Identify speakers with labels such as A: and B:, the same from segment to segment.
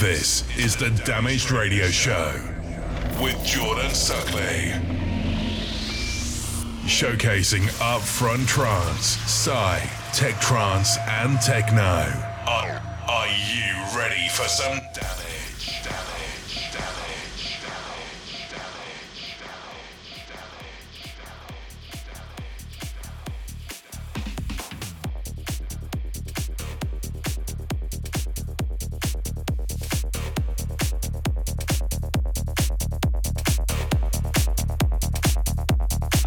A: This is the Damaged Radio Show with Jordan Suckley. Showcasing upfront trance, psy, tech trance, and techno. Are, are you ready for some damage?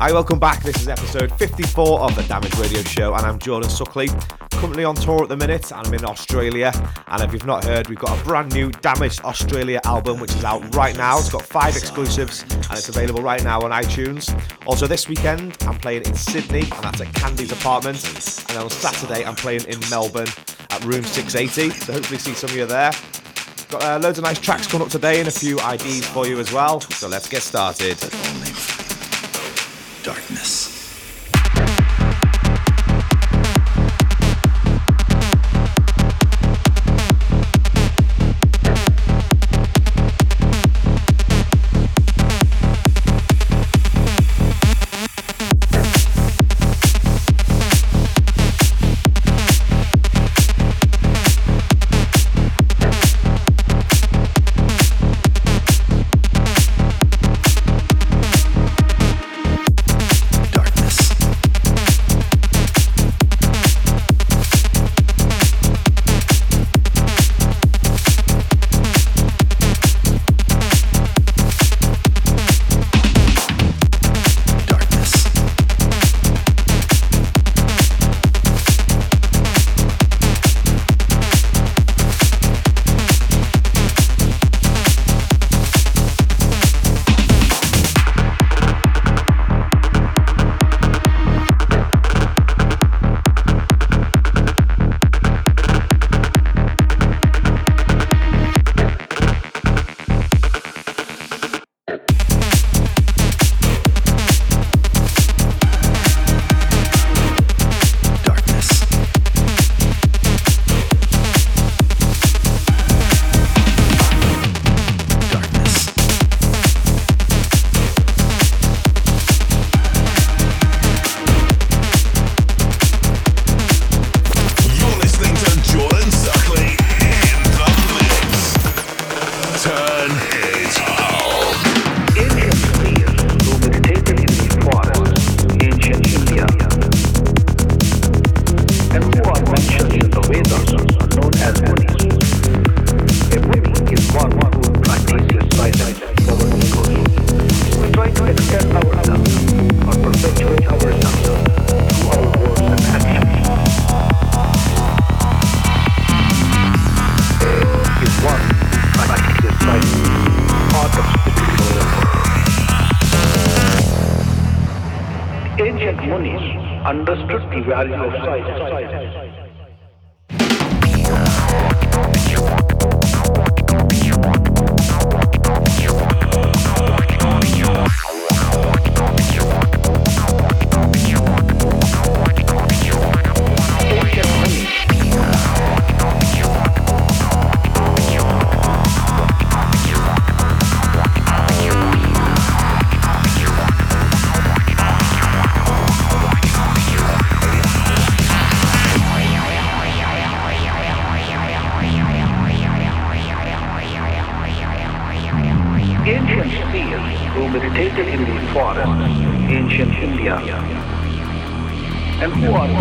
B: Hi, welcome back. This is episode 54 of the Damage Radio Show, and I'm Jordan Suckley. Currently on tour at the minute, and I'm in Australia. And if you've not heard, we've got a brand new Damaged Australia album, which is out right now. It's got five exclusives, and it's available right now on iTunes. Also, this weekend, I'm playing in Sydney, and that's at Candy's apartment. And then on Saturday, I'm playing in Melbourne at Room 680. So hopefully, see some of you there. Got uh, loads of nice tracks coming up today, and a few IDs for you as well. So let's get started.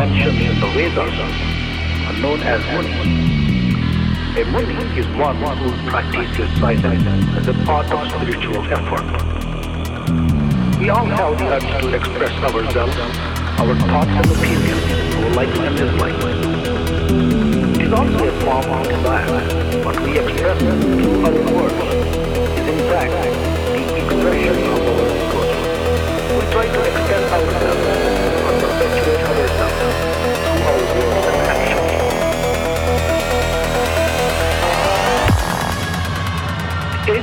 C: Mentioned in the Vedas are known as Munis. A Muni is one who practices silence as a part of spiritual effort. We all have the urge to express ourselves, our thoughts and opinions, our likes and dislikes. It is also a form of desire, but we express through our words. Is in fact the expression of our ego. We try to extend ourselves or perpetuate ourselves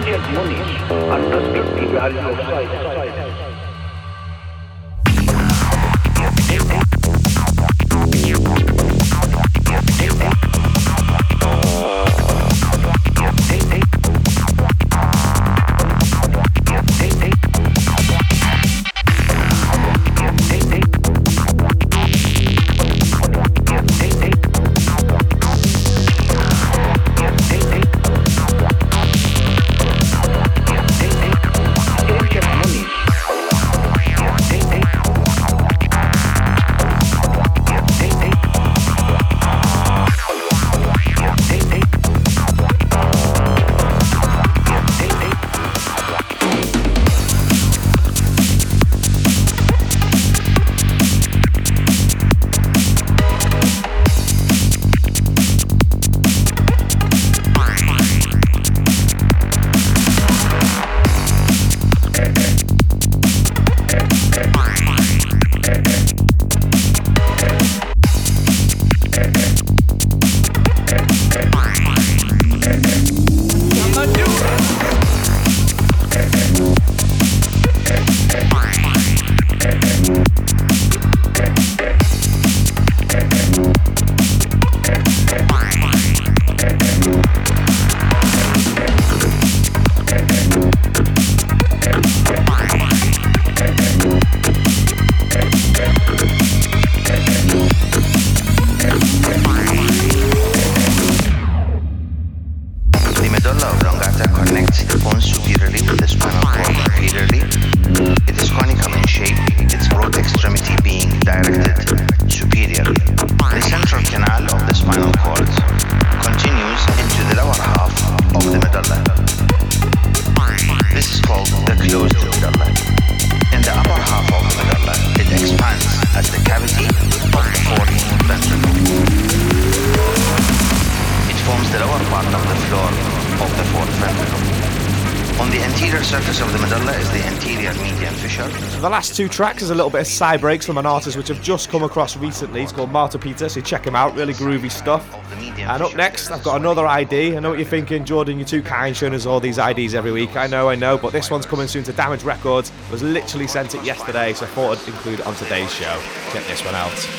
C: Ancient Munis understood the value of silence.
D: part
E: two tracks is a little bit of side breaks from an artist which I've just come across recently. It's called Marta Peter, so check him out. Really groovy stuff. And up next, I've got another ID. I know what you're thinking, Jordan. You're too kind showing us all these IDs every week. I know, I know, but this one's coming soon to Damage Records. I was literally sent it yesterday, so I thought I'd include it on today's show. Check this one out.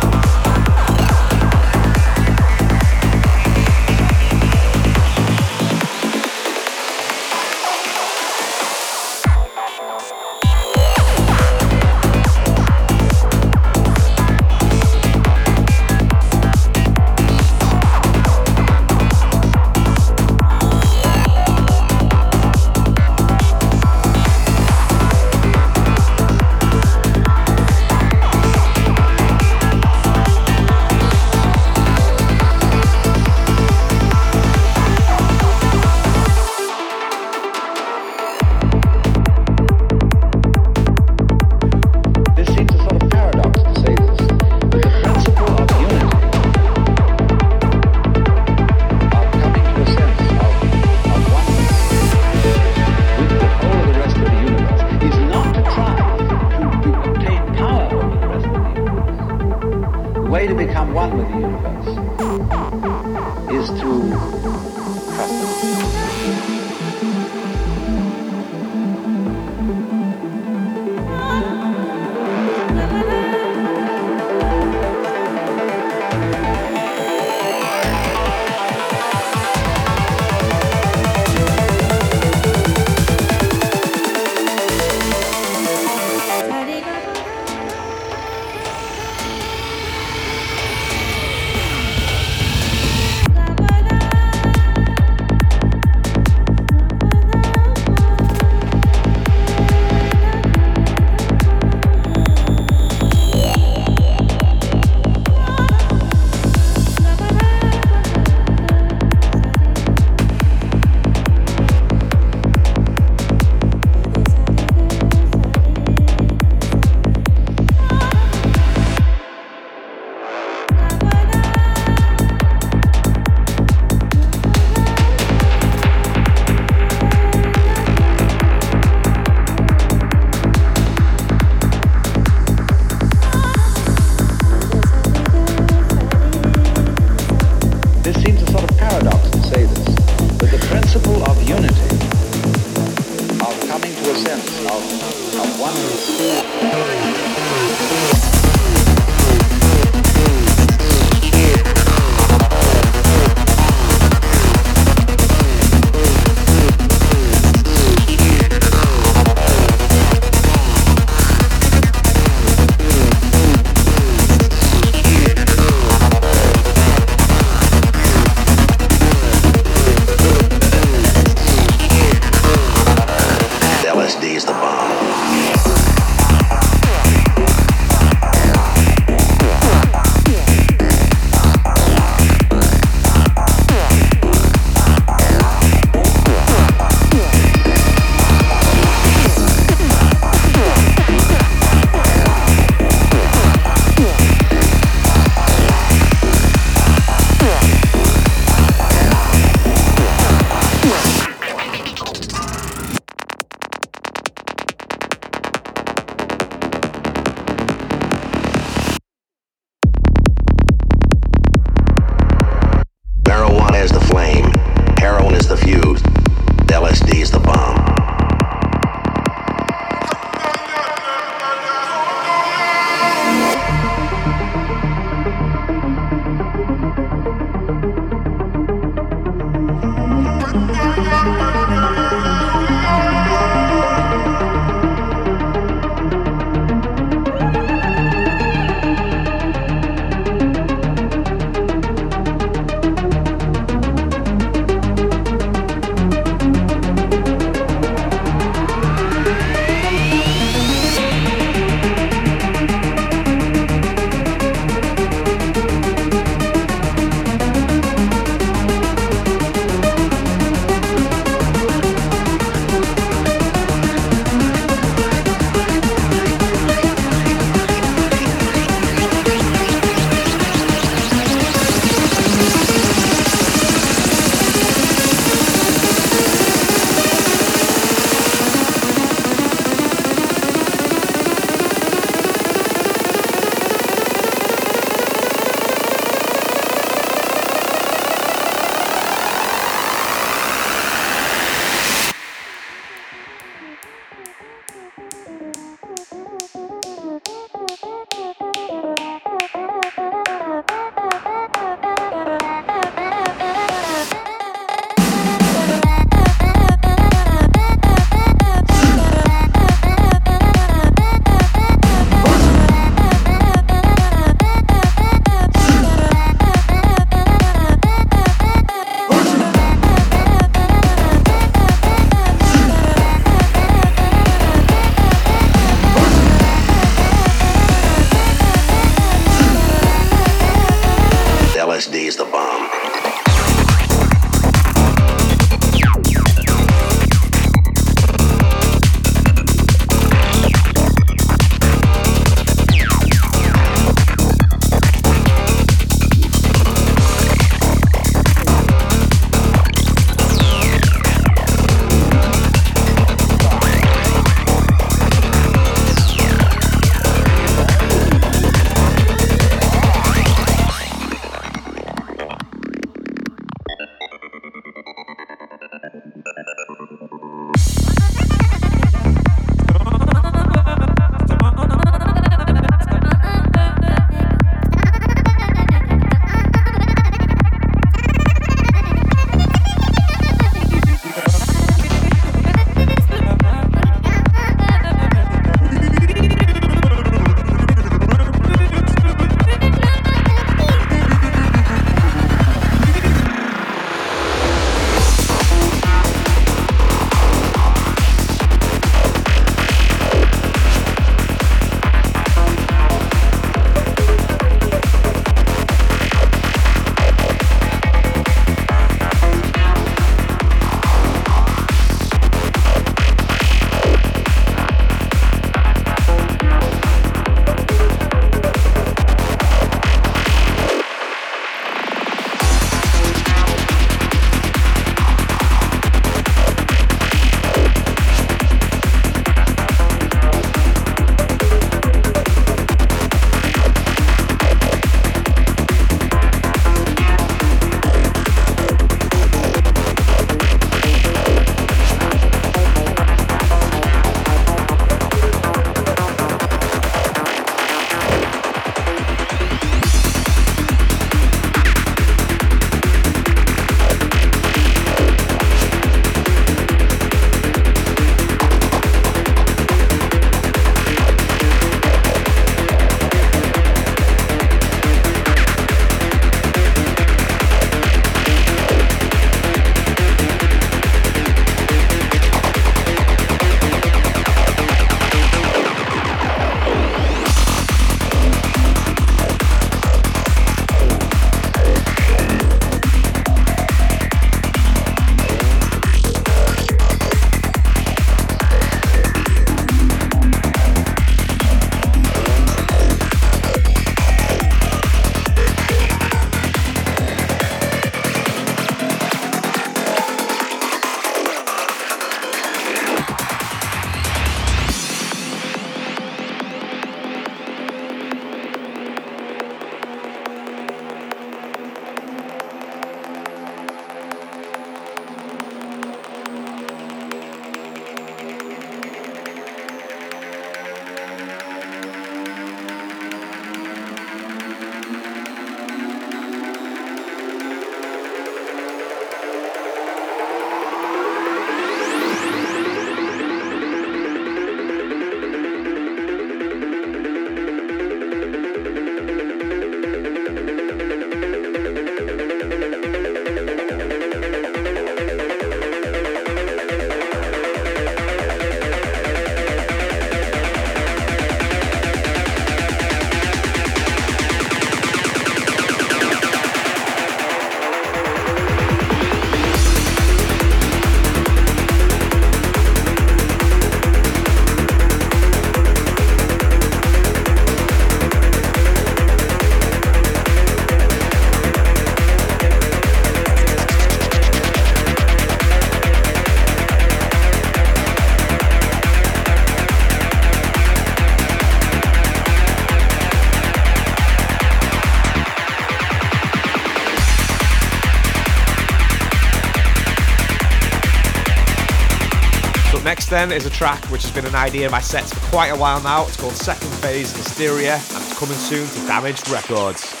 B: Next, then, is a track which has been an ID in my sets for quite a while now. It's called Second Phase Hysteria, and it's coming soon to Damaged Records.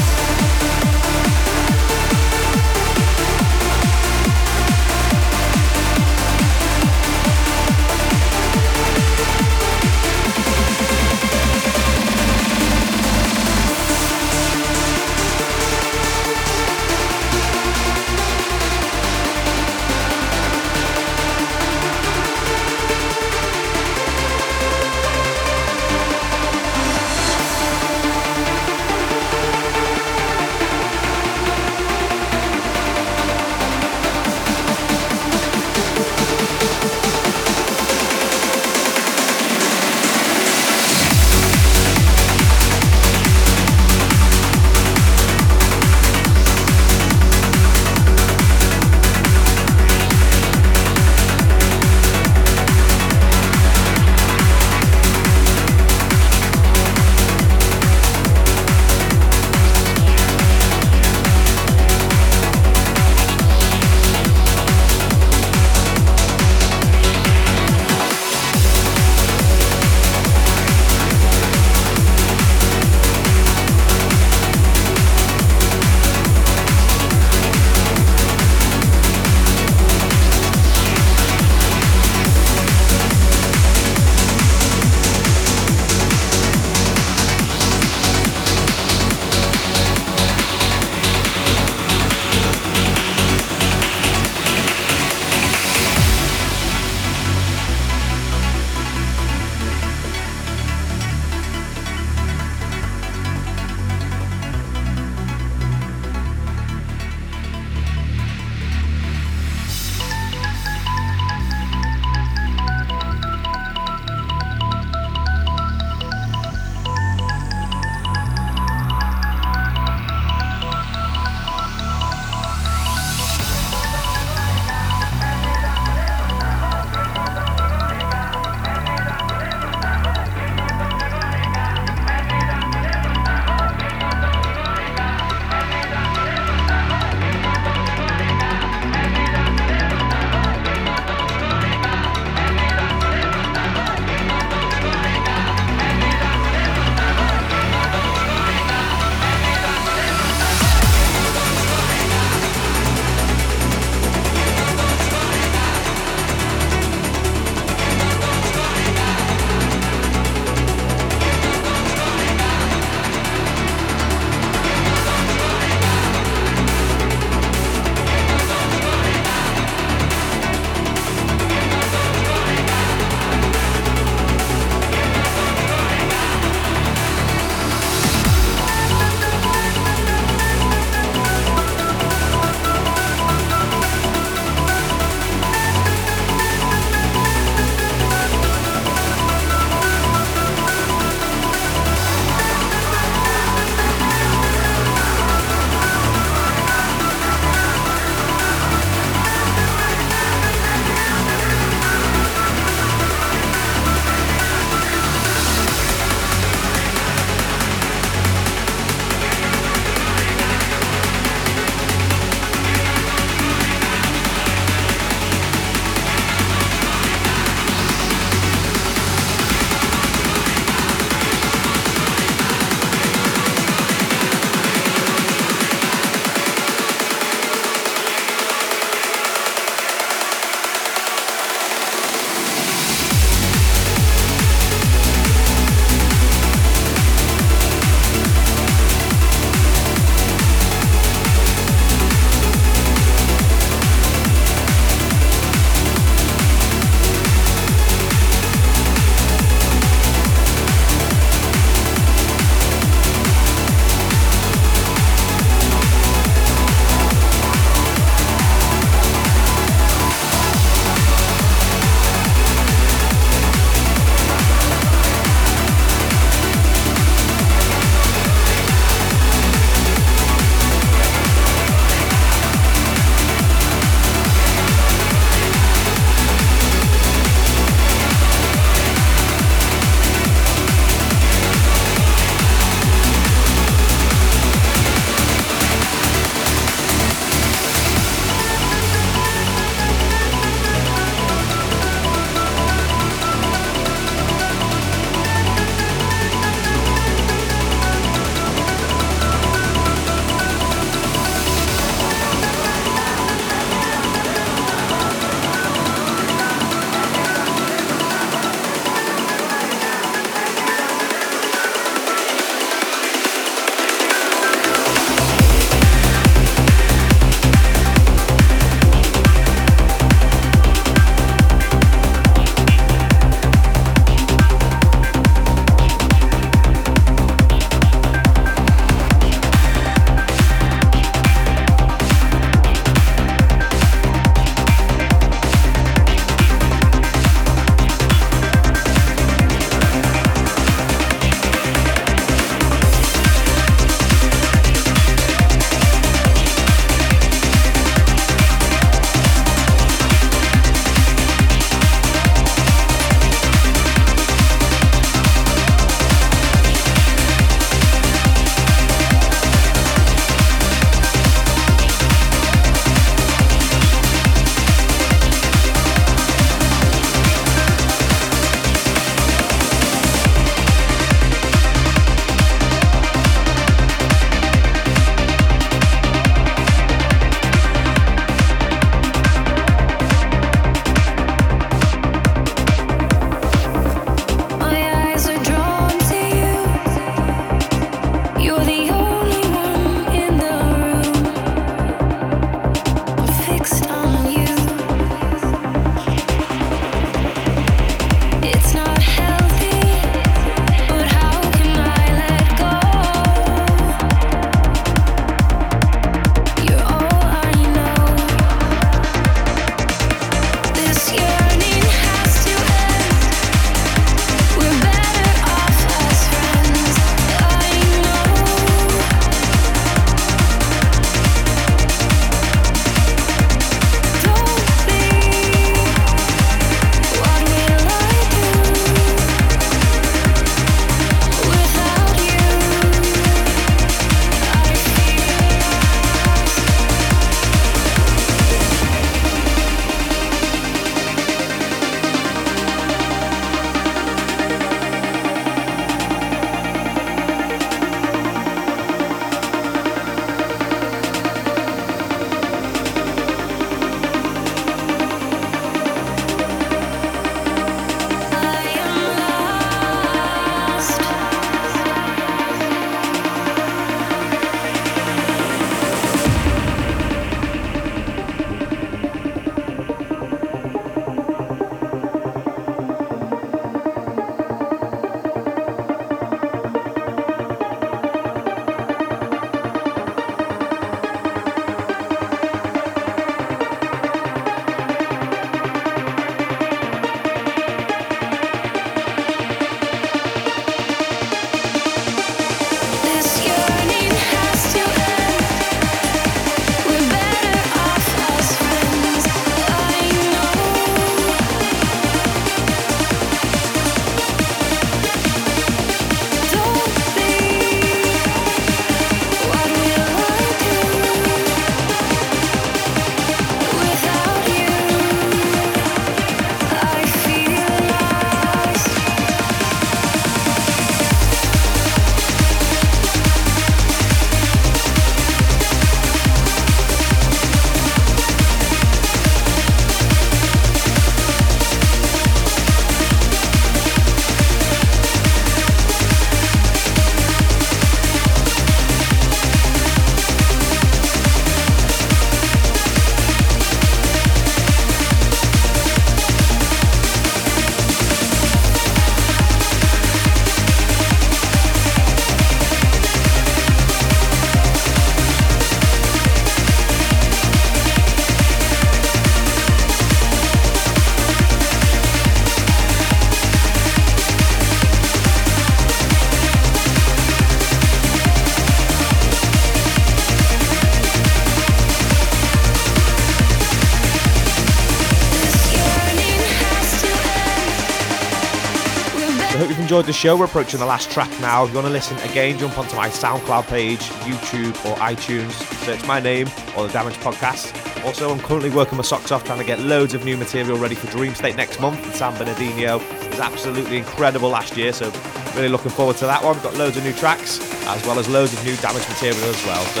B: Enjoyed the show. We're approaching the last track now. If you want to listen again, jump onto my SoundCloud page, YouTube, or iTunes. Search my name or the Damage Podcast. Also, I'm currently working my socks off trying to get loads of new material ready for Dream State next month. And San Bernardino It was absolutely incredible last year, so really looking forward to that one. Got loads of new tracks as well as loads of new damage material as well. So,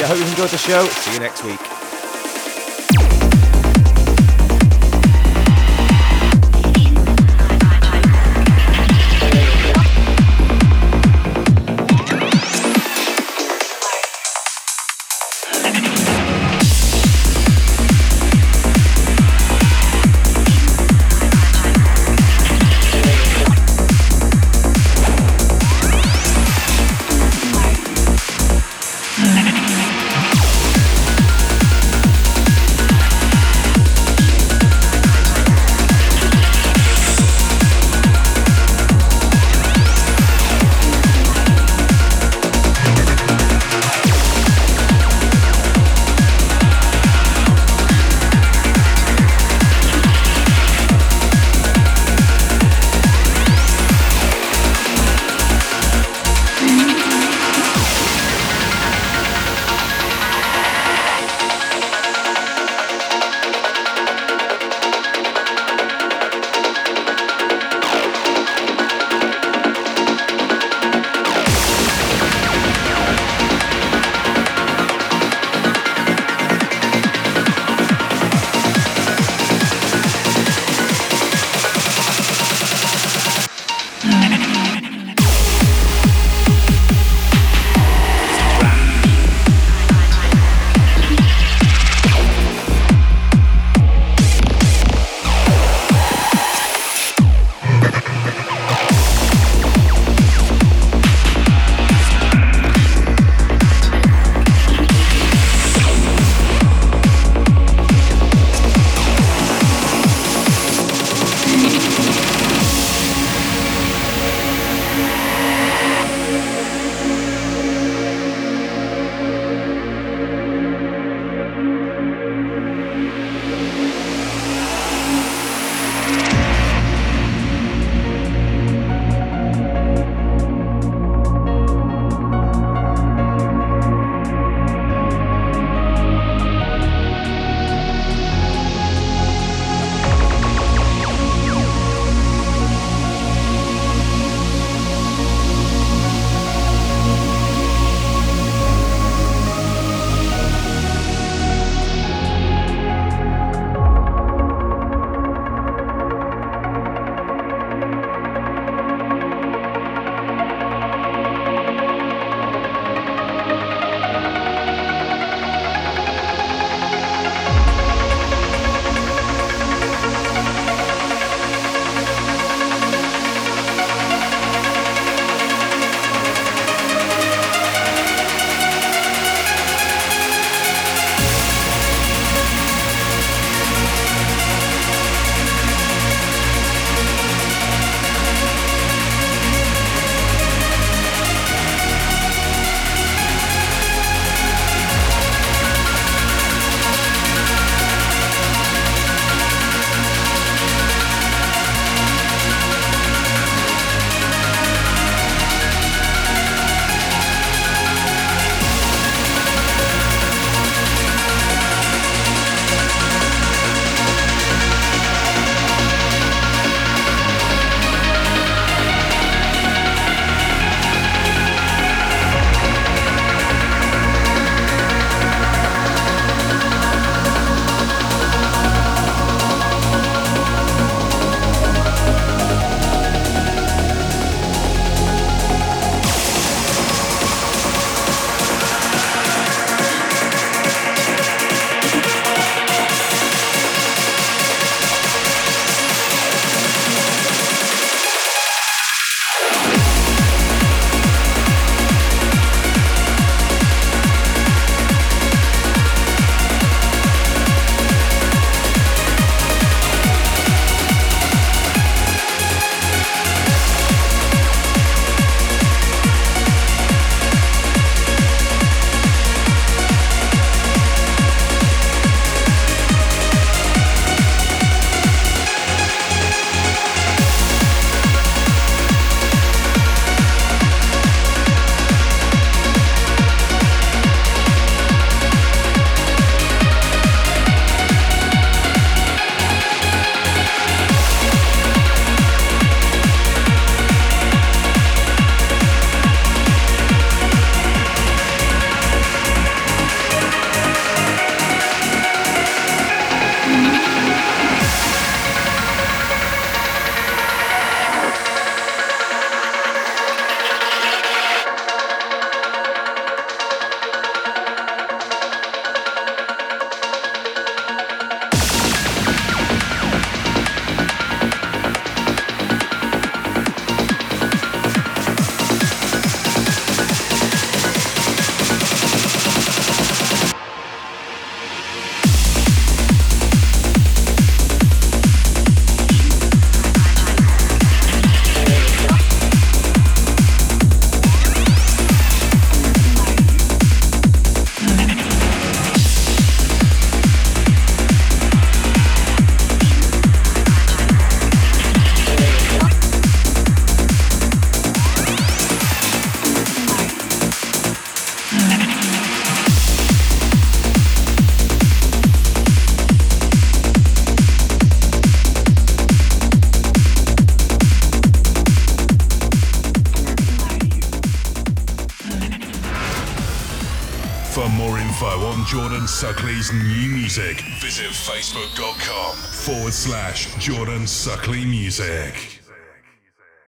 B: yeah, hope you've enjoyed the show. See you next week.
A: Jordan Suckley's new music, visit facebook.com forward slash Jordan Suckley Music.